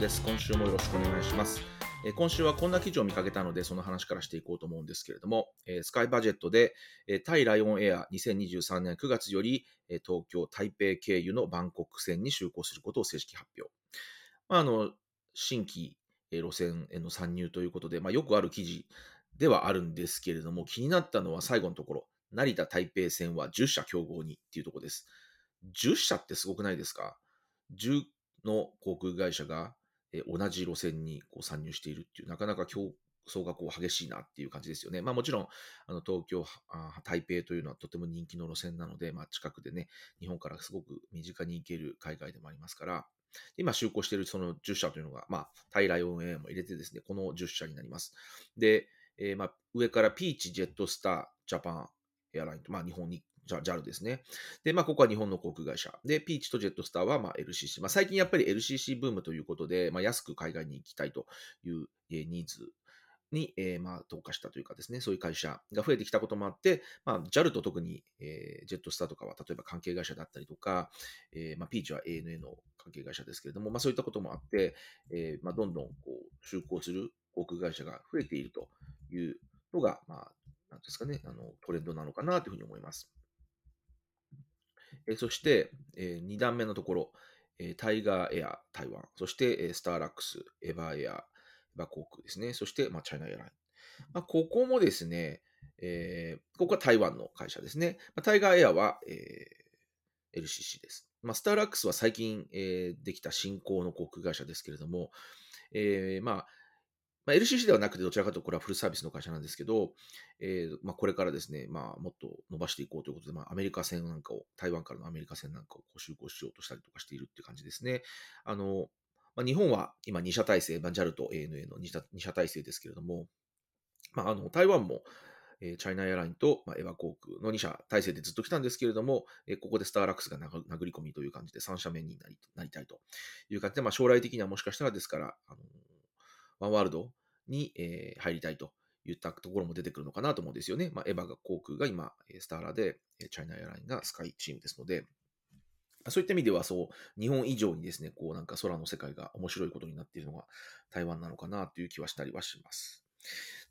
です。今週もよろしくお願いします。え今週はこんな記事を見かけたので、その話からしていこうと思うんですけれども、えスカイバジェットで、えータイライオンエア2023年9月より、え東京、台北経由のバンコク線に就航することを正式発表。まあ、あの新規路線への参入ということで、まあ、よくある記事ではあるんですけれども、気になったのは最後のところ、成田台北線は10社競合にっていうところです。10社ってすごくないですか ?10 の航空会社がえ同じ路線にこう参入しているっていう、なかなか競争がこう激しいなっていう感じですよね。まあもちろん、あの東京、あ台北というのはとても人気の路線なので、まあ近くでね、日本からすごく身近に行ける海外でもありますから、今就航しているその10社というのが、まあ、タイライオンエアも入れてですね、この10社になります。で、えーまあ、上からピーチ、ジェットスター、ジャパンエアラインと、まあ日本に、JAL ですね。で、まあ、ここは日本の航空会社。で、ピーチとジェットスターは、まあ、LCC。まあ、最近やっぱり LCC ブームということで、まあ、安く海外に行きたいというニーズに、えーまあ、特化したというかですね、そういう会社が増えてきたこともあって、まあ、JAL と特に、えージェットスターとかは、例えば関係会社だったりとか、えーまあ、ピーチは ANA の関係会社ですけれども、まあ、そういったこともあって、えーまあ、どんどんこう就航する航空会社が増えているというのが、まあ、なんですかね、あのトレンドなのかなというふうに思います。えそして、え2段目のところ、えタイガーエア台湾、そして、えスターラックス、エバーエア、エバー航空ですね、そして、まあ、チャイナエアライン。まあ、ここもですね、えーここは台湾の会社ですね。まあ、タイガーエアは、えー LCC です。まあ、スターラックスは最近、えーできた新興の航空会社ですけれども、えーまあ、まあ、LCC ではなくて、どちらかというとこれはフルサービスの会社なんですけど、えーまあ、これからですね、まあ、もっと伸ばしていこうということで、まあ、アメリカ線なんかを、台湾からのアメリカ線なんかをこう就航しようとしたりとかしているっていう感じですね。あの、まあ、日本は今2社体制、まあ、JAL と ANA の 2, 社2社体制ですけれども、まあ、あの台湾も、えーチャイナエアラインと、まあ、エヴァ航空の2社体制でずっと来たんですけれども、えーここでスターラックスが殴り込みという感じで3社目になりなりたいという感じで、まあ、将来的にはもしかしたらですから、あのワンワールドに、えー入りたいといったところも出てくるのかなと思うんですよね。まあ、エヴァが航空が今、スターラで、チャイナエアラインがスカイチームですので、そういった意味では、そう、日本以上にですね、こうなんか空の世界が面白いことになっているのが台湾なのかなという気はしたりはします。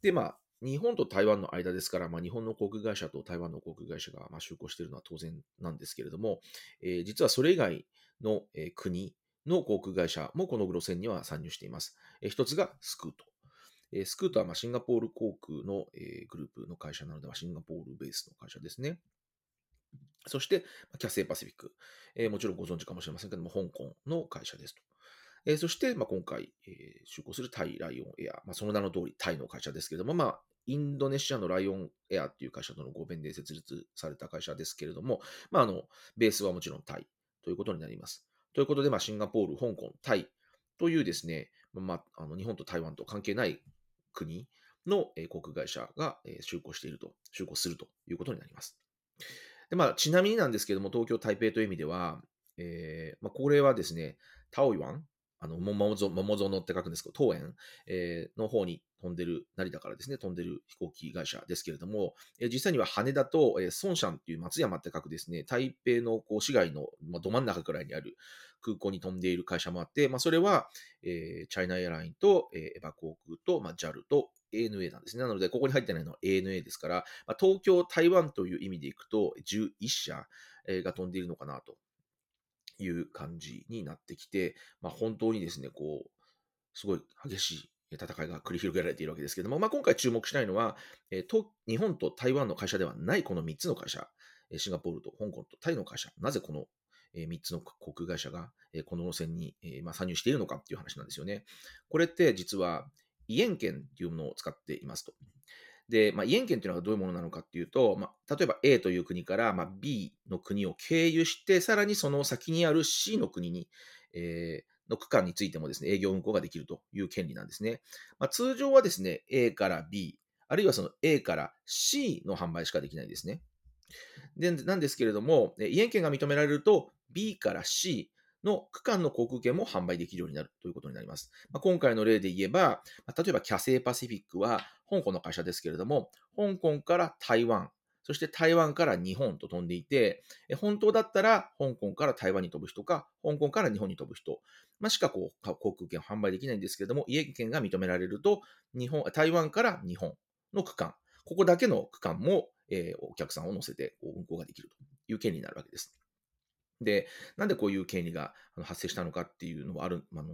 で、まあ、日本と台湾の間ですから、まあ、日本の航空会社と台湾の航空会社がまあ就航しているのは当然なんですけれども、えー実はそれ以外の、えー国の航空会社もこの路線には参入しています。えー一つがスクート。えスクートはまシンガポール航空の、えグループの会社なので、まシンガポールベースの会社ですね。そして、キャセイパシフィック、えもちろんご存知かもしれませんけども、香港の会社ですと。えそして、ま、今回、えー就航するタイライオンエア、ま、その名の通りタイの会社ですけれども、まあ、インドネシアのライオンエアっていう会社との合弁で設立された会社ですけれども、まあ、あのベースはもちろんタイということになります。ということで、まあ、シンガポール、香港、タイというですね、まあ、あの日本と台湾と関係ない国のえ航空会社がえ就航していると、就航するということになります。でまあ、ちなみになんですけども、東京、台北という意味では、えーまあ、これはですね、タオイワン、あの桃園って書くんですけど、桃園、えーの方に飛んでる、成田からですね、飛んでる飛行機会社ですけれども、えー実際には羽田と、えー、ソンシャンっていう松山って書くですね、台北のこう市街の、まあ、ど真ん中くらいにある空港に飛んでいる会社もあって、まあ、それは、えーチャイナエアラインと、えーエバ航空と、まあ、JAL と ANA なんですね。なので、ここに入ってないのは ANA ですから、まあ、東京、台湾という意味でいくと、11社が飛んでいるのかなという感じになってきて、まあ、本当にですね、こう、すごい激しい戦いが繰り広げられているわけですけども、まあ、今回注目したいのは、えー、日本と台湾の会社ではないこの3つの会社、シンガポールと香港とタイの会社、なぜこの3つの航空会社がこの路線に参入しているのかっていう話なんですよね。これって実は、イエン券っていうものを使っていますと。で、まあ、イエン券というのがどういうものなのかっていうと、まあ、例えば A という国から、まあ、B の国を経由して、さらにその先にある C の国に、えーの区間についてもですね、営業運行ができるという権利なんですね。まあ、通常はですね、A から B、あるいはその A から C の販売しかできないですね。でなんですけれども、えイエン券が認められると、B から C の区間の航空券も販売できるようになるということになります。まあ、今回の例で言えば、まあ例えばキャセイパシフィックは香港の会社ですけれども、香港から台湾、そして台湾から日本と飛んでいて、本当だったら香港から台湾に飛ぶ人か、香港から日本に飛ぶ人、まあ、しかこう航空券を販売できないんですけれども、家券が認められると、日本台湾から日本の区間、ここだけの区間も、えー、お客さんを乗せて運行ができるという権利になるわけです。で、なんでこういう権利が発生したのかっていうのはある、あの、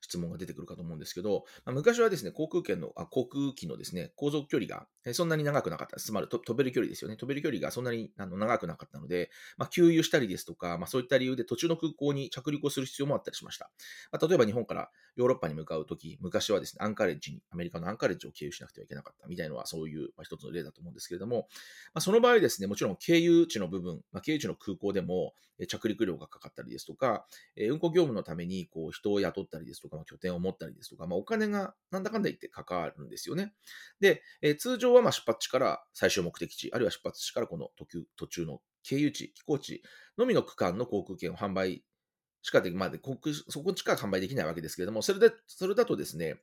質問が出てくるかと思うんですけど、まあ、昔はですね、航空券の、あ航空機のですね、航続距離がそんなに長くなかった。つまり飛べる距離ですよね。飛べる距離がそんなにあの長くなかったので、まあ、給油したりですとか、まあ、そういった理由で途中の空港に着陸をする必要もあったりしました。まあ、例えば日本からヨーロッパに向かうとき、昔はですね、アンカレッジに、アメリカのアンカレッジを経由しなくてはいけなかったみたいなのは、そういう、まあ、一つの例だと思うんですけれども、まあ、その場合ですね、もちろん経由地の部分、まあ、経由地の空港でも着陸料がかかったりですとか、え運行業務のためにこう人を雇ったりですとか、まあ、拠点を持ったりですとか、まあ、お金がなんだかんだ言ってかかるんですよね。で、え通常はま出発地から最終目的地、あるいは出発地からこの途中の経由地、飛行地のみの区間の航空券を販売しかで、まあ、そこしか販売できないわけですけれども、それで、それだとですね、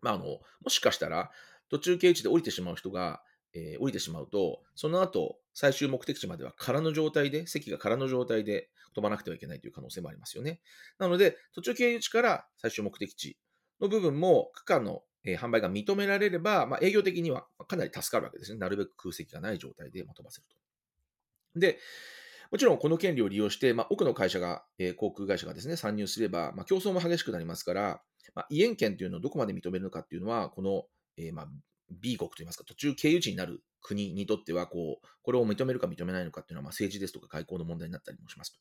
まあ、あの、もしかしたら、途中経由地で降りてしまう人が、えー、降りてしまうと、その後、最終目的地までは空の状態で、席が空の状態で飛ばなくてはいけないという可能性もありますよね。なので、途中経由地から最終目的地の部分も区間の、え、販売が認められれば、まあ、営業的にはかなり助かるわけですね。なるべく空席がない状態で飛ばせると。で、もちろんこの権利を利用して、まあ、多くの会社が、えー、航空会社がですね、参入すれば、まあ、競争も激しくなりますから、まあ、移権というのをどこまで認めるのかっていうのは、この、えー、まあ、B 国といいますか、途中経由地になる国にとっては、こう、これを認めるか認めないのかっていうのは、まあ、政治ですとか外交の問題になったりもしますと。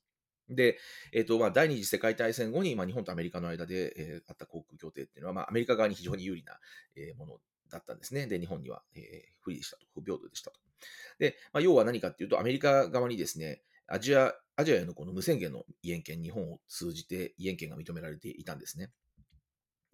で、えっ、ー、と、まあ、第二次世界大戦後に、まあ、日本とアメリカの間で、えー、あった航空協定っていうのは、まあ、アメリカ側に非常に有利な、えー、ものだったんですね。で、日本には、えー、不利でしたと、不平等でしたと。で、まあ、要は何かっていうと、アメリカ側にですね、アジア、アジアへのこの無宣言の移園権、日本を通じて移園権が認められていたんですね。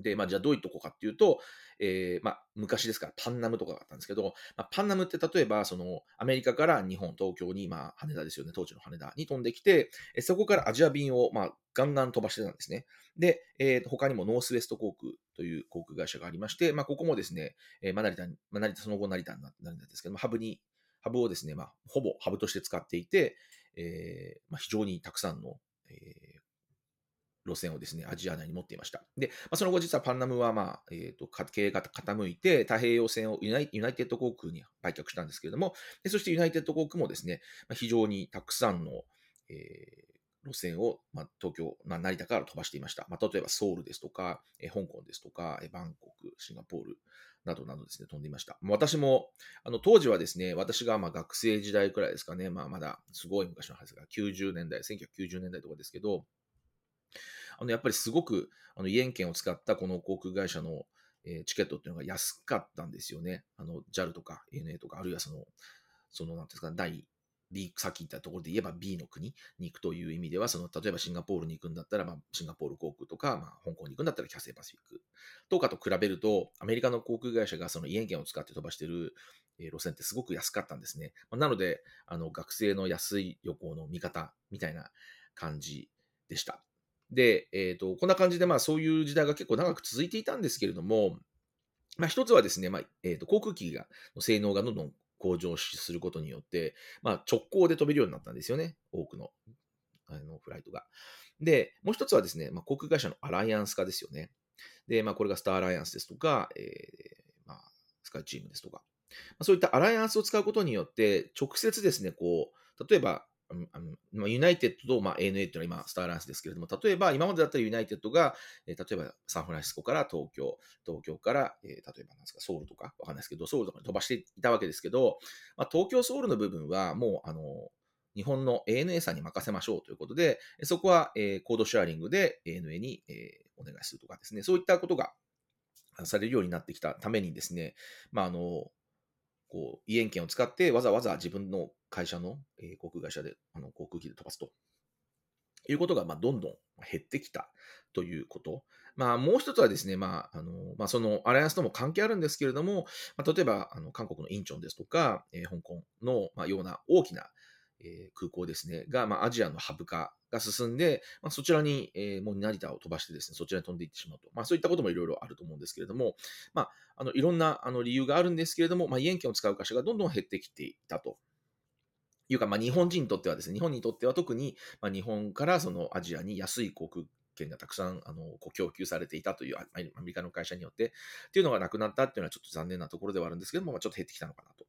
で、まあ、じゃあどういうとこかっていうと、えー、まあ、昔ですからパンナムとかがあったんですけど、まあ、パンナムって例えば、その、アメリカから日本、東京に、まあ、羽田ですよね、当時の羽田に飛んできて、そこからアジア便を、まあ、ガンガン飛ばしてたんですね。で、えー、他にもノースウェスト航空という航空会社がありまして、まあ、ここもですね、えー、まあ、成田、まあ、成田、その後成田になるんですけども、ハブに、ハブをですね、まあ、ほぼハブとして使っていて、えーまあ、非常にたくさんの、えー、路線をですね、アジア内に持っていました。で、まあ、その後実はパンナムは、まあ、えーと、経営が傾いて、太平洋線をユナイユナイテッド航空に売却したんですけれども、でそしてユナイテッド航空もですね、まあ、非常にたくさんの、えー、路線を、まあ、東京、まあ、成田から飛ばしていました。まあ、例えばソウルですとか、えー、香港ですとか、えー、バンコク、シンガポール、などなどですね、飛んでいました。私も、あの、当時はですね、私がまあ学生時代くらいですかね、まあまだすごい昔の話が90年代、1990年代とかですけど、あの、やっぱりすごく、あの、イエン券を使ったこの航空会社の、え、チケットっていうのが安かったんですよね。あの、JAL とか ANA とか、あるいはその、その、なんですか、第 B、さっき言ったところで言えば B の国に行くという意味では、その、例えばシンガポールに行くんだったら、まあ、シンガポール航空とか、まあ、香港に行くんだったらキャセイパシフィックとかと比べると、アメリカの航空会社がそのイエン券を使って飛ばしてる、え路線ってすごく安かったんですね。まなので、あの、学生の安い旅行の見方みたいな感じでした。で、え、ー、と、こんな感じで、まあ、そういう時代が結構長く続いていたんですけれども、まあ、一つはですね、まあ、えっ、ー、と、航空機が、の性能がどんどん向上することによって、まあ、直行で飛べるようになったんですよね、多くのあのフライトが。で、もう一つはですね、まあ、航空会社のアライアンス化ですよね。で、まあ、これがスターアライアンスですとか、えーまあ、スカイチームですとか、まあ、そういったアライアンスを使うことによって、直接ですね、こう、例えば、あのユナイテッドと、まあ、ANA っていうのは今、スターランスですけれども、例えば、今までだったらユナイテッドが、えー、例えばサンフランシスコから東京、東京から、えー、例えばなんですか、ソウルとか、わかんないですけど、ソウルとかに飛ばしていたわけですけど、まあ、東京、ソウルの部分は、もう、あの、日本の ANA さんに任せましょうということで、そこは、えー、コードシェアリングで ANA に、えー、お願いするとかですね、そういったことがされるようになってきたためにですね、まあ、あの、こう、移園権を使ってわざわざ自分の会社の、え、航空会社であの航空機で飛ばすということが、まあ、どんどん減ってきたということ。まあ、もう一つはですね、まあ、あの、まあ、そのアライアンスとも関係あるんですけれども、まあ、例えば、あの、韓国のインチョンですとか、えー、香港の、まあ、ような大きな、えー、空港ですね、が、まあ、アジアのハブ化が進んで、まあ、そちらに、えー、もう成田を飛ばしてですね、そちらに飛んでいってしまうと。まあ、そういったこともいろいろあると思うんですけれども、まあ、あの、いろんな、あの、理由があるんですけれども、まあ、イエン券を使う会社がどんどん減ってきていたというか、まあ、日本人にとってはですね、日本にとっては特に、まあ、日本からそのアジアに安い航空券がたくさんあのこう供給されていたというアメリカの会社によってっていうのがなくなったっていうのはちょっと残念なところではあるんですけども、まあ、ちょっと減ってきたのかなと。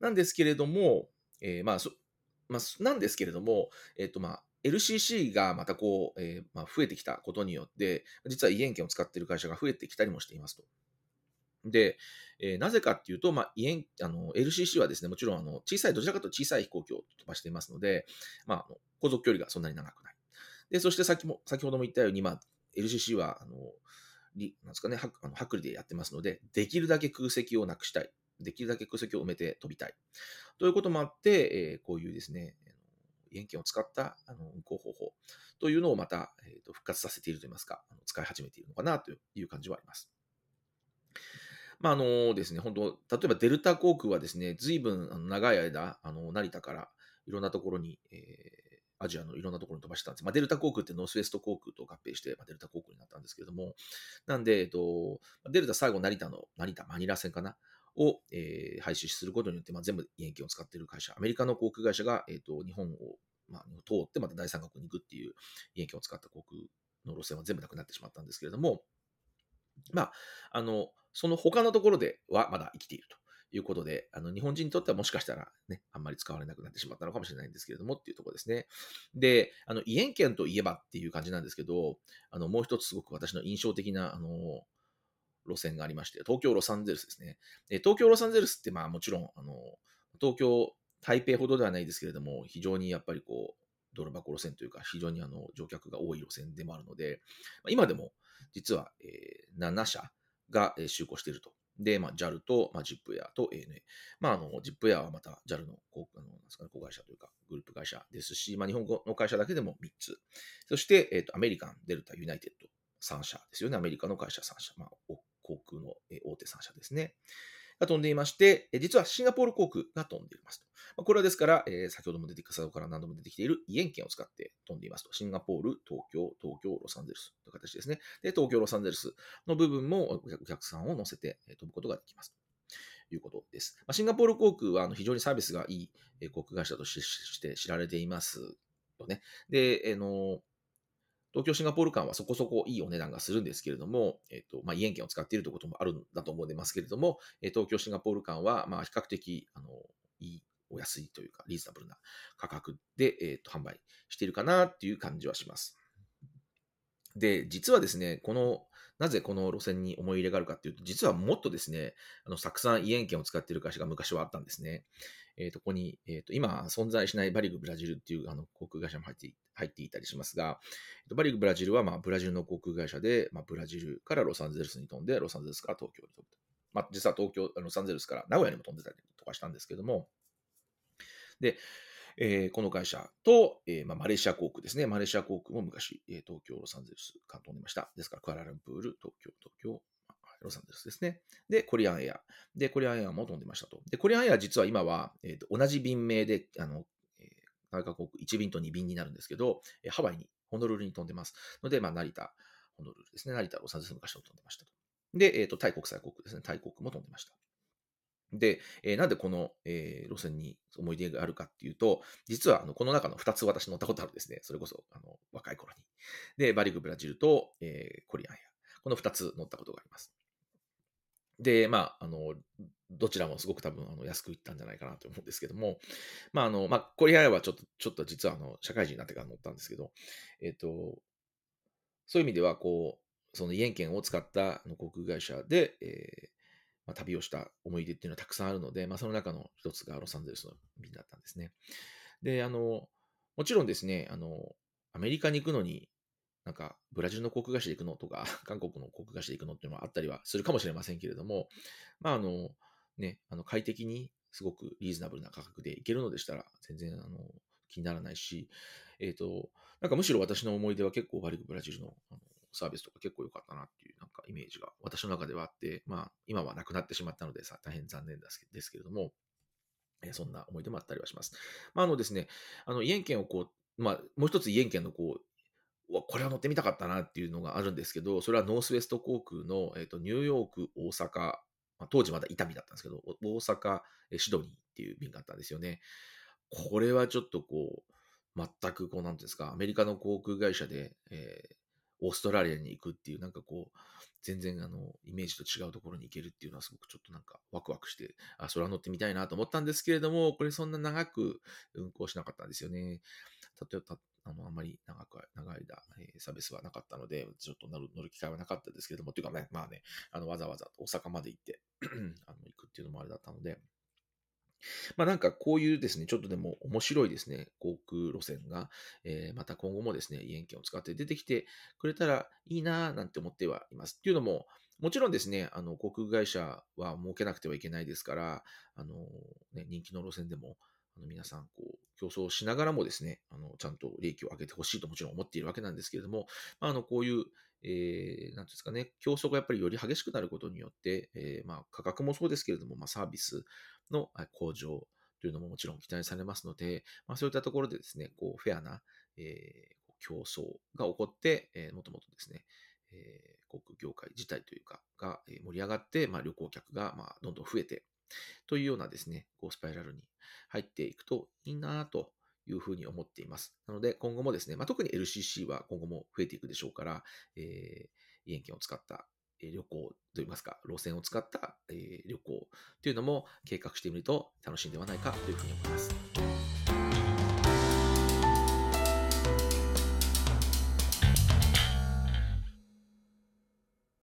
なんですけれども、えー、まあそまあ、なんですけれども、えっ、ー、とまあ LCC がまたこう、えー、まあ、増えてきたことによって、実は胃塩券を使っている会社が増えてきたりもしていますと。で、えー、なぜかっていうと、まあ、あの LCC はですね、もちろんあの小さい、どちらかというと小さい飛行機を飛ばしていますので、まあ、航続距離がそんなに長くない。で、そして先も先ほども言ったように、まあ、LCC は、あの、なんですかね、あの薄利でやってますので、できるだけ空席をなくしたい。できるだけ空席を埋めて飛びたい。ということもあって、えー、こういうですね、元件を使ったあの運行方法というのをまた、えー、と復活させているといいますか、使い始めているのかなという感じはあります。まああのですね、本当、例えばデルタ航空はですね、ずいぶん長い間、あの成田からいろんなところに、えー、アジアのいろんなところに飛ばしてたんです。まあ、デルタ航空ってノースウェスト航空と合併して、まあ、デルタ航空になったんですけれども、なんで、えっと、デルタ最後成田の、成田、マニラ線かな、を、えー、廃止することによって、まあ、全部延期を使っている会社、アメリカの航空会社が、えーと、日本を、まあ、通ってまた第三国に行くっていう延期を使った航空の路線は全部なくなってしまったんですけれども、まあ、あの、その他のところではまだ生きているということで、あの日本人にとってはもしかしたらね、あんまり使われなくなってしまったのかもしれないんですけれどもっていうところですね。で、あの、イエン県といえばっていう感じなんですけど、あの、もう一つすごく私の印象的な、あの、路線がありまして、東京ロサンゼルスですね。で東京ロサンゼルスってまあもちろん、あの、東京、台北ほどではないですけれども、非常にやっぱりこう、泥箱路線というか、非常にあの乗客が多い路線でもあるので、今でも実は、え、7社が就航していると。で、まあ、JAL と、まあ、ZIP エアと ANA。まあ、あの、ZIP エアはまた JAL の子あのなんすか、ね、子会社というか、グループ会社ですし、まあ、日本語の会社だけでも3つ。そして、えっ、ー、と、アメリカン、デルタ、ユナイテッド3社ですよね。アメリカの会社3社。まあ、航空の大手3社ですね。が飛んでいまして、実はシンガポール航空が飛んでいますと。これはですから、え先ほども出てきた、先ほどから何度も出てきているイエン券を使って飛んでいますと。シンガポール、東京、東京、ロサンゼルスという形ですね。で、東京、ロサンゼルスの部分もお客さんを乗せて飛ぶことができます。ということです。まあシンガポール航空は非常にサービスがいい航空会社として知られていますよね。で、あの東京シンガポール間はそこそこいいお値段がするんですけれども、えっ、と、まあ、イエン券を使っているということもあるんだと思いますけれども、え東京シンガポール間は、まあ、比較的、あの、いい、お安いというか、リーズナブルな価格で、えっ、と、販売しているかなっていう感じはします。で、実はですね、この、なぜこの路線に思い入れがあるかっていうと、実はもっとですね、あの、たくさんイエン券を使っている会社が昔はあったんですね。えー、とここに、えー、と今存在しないバリグブラジルっていうあの航空会社も入って入っていたりしますが、えー、とバリグブラジルはまあブラジルの航空会社で、まあ、ブラジルからロサンゼルスに飛んで、ロサンゼルスから東京に飛ぶと。まあ、実は東京、ロサンゼルスから名古屋にも飛んでたりとかしたんですけども、で、えー、この会社と、えーまあ、マレーシア航空ですね。マレーシア航空も昔、えー、東京、ロサンゼルスから飛んでました。ですから、クアラルンプール、東京、東京、ロサンゼルスですね。で、コリアンエア。で、コリアンエアも飛んでましたと。で、コリアンエア実は今は、えーと、同じ便名で、あの、えー、外国航空1便と2便になるんですけど、えー、ハワイに、ホノルルに飛んでます。ので、まあ、成田、ホノルルですね。成田、ロサンゼルス昔も飛んでましたと。で、えっ、ー、と、タイ国際航空ですね。タイ航空も飛んでました。で、えー、なんでこの、えー、路線に思い出があるかっていうと、実はあのこの中の2つ私乗ったことあるんですね。それこそあの若い頃に。で、バリグブラジルと、えー、コリアンエア。この2つ乗ったことがあります。で、まあ、あの、どちらもすごく多分あの安くいったんじゃないかなと思うんですけども、まあ、あの、まあ、コリアエアはちょっと、ちょっと実はあの、社会人になってから乗ったんですけど、えっ、と、そういう意味では、こう、そのイエン券を使った航空会社で、えーまあ、旅をした思い出っていうのはたくさんあるので、まあ、その中の一つがロサンゼルスの便だったんですね。で、あの、もちろんですね、あの、アメリカに行くのに、なんか、ブラジルの航空会社で行くのとか、韓国の航空会社で行くのっていうのはあったりはするかもしれませんけれども、まあ、あの、ね、あの、快適に、すごくリーズナブルな価格で行けるのでしたら、全然、あの、気にならないし、えっ、ー、と、なんかむしろ私の思い出は結構バリグブラジルのあのサービスとか結構良かったなっていうなんかイメージが私の中ではあって、まあ今はなくなってしまったのでさ大変残念ですけれども、え、そんな思い出もあったりはします。まああのですね、あの、イエン券をこう、まあもう一つイエン券のこう、これは乗ってみたかったなっていうのがあるんですけど、それはノースウェスト航空の、えーと、ニューヨーク、大阪、まあ、当時まだ伊丹だったんですけど、大阪、シドニーっていう便があったんですよね。これはちょっとこう、全くこう、なんていうんですか、アメリカの航空会社で、えー、オーストラリアに行くっていう、なんかこう、全然あの、イメージと違うところに行けるっていうのはすごくちょっとなんかワクワクして、あ、それは乗ってみたいなと思ったんですけれども、これそんな長く運行しなかったんですよね。例えば、あの、あんまり長く、長い間、えー、サービスはなかったので、ちょっと乗る乗る機会はなかったですけれども、というかね、まあね、あの、わざわざ大阪まで行って あの、行くっていうのもあれだったので、まあなんかこういうですね、ちょっとでも面白いですね、航空路線が、えー、また今後もですね、イエン券を使って出てきてくれたらいいなぁなんて思ってはいます。っていうのも、もちろんですね、あの航空会社は儲けなくてはいけないですから、あのね、人気の路線でもあの皆さんこう競争しながらもですね、あのちゃんと利益を上げてほしいともちろん思っているわけなんですけれども、まあ、あのこういう、えー、なんですかね、競争がやっぱりより激しくなることによって、えー、まあ、価格もそうですけれども、まあ、サービスの向上というのももちろん期待されますので、まあ、そういったところでですね、こうフェアな、えー、競争が起こって、えー、もともとですね、えー、航空業界自体というか、が盛り上がって、まあ、旅行客がまあどんどん増えて、というようなですね、こうスパイラルに入っていくといいなというふうに思っています。なので、今後もですね、まあ、特に LCC は今後も増えていくでしょうから、えー、イエン券を使った旅行といいますか、路線を使った旅行というのも計画してみると楽しいんではないかというふうに思います。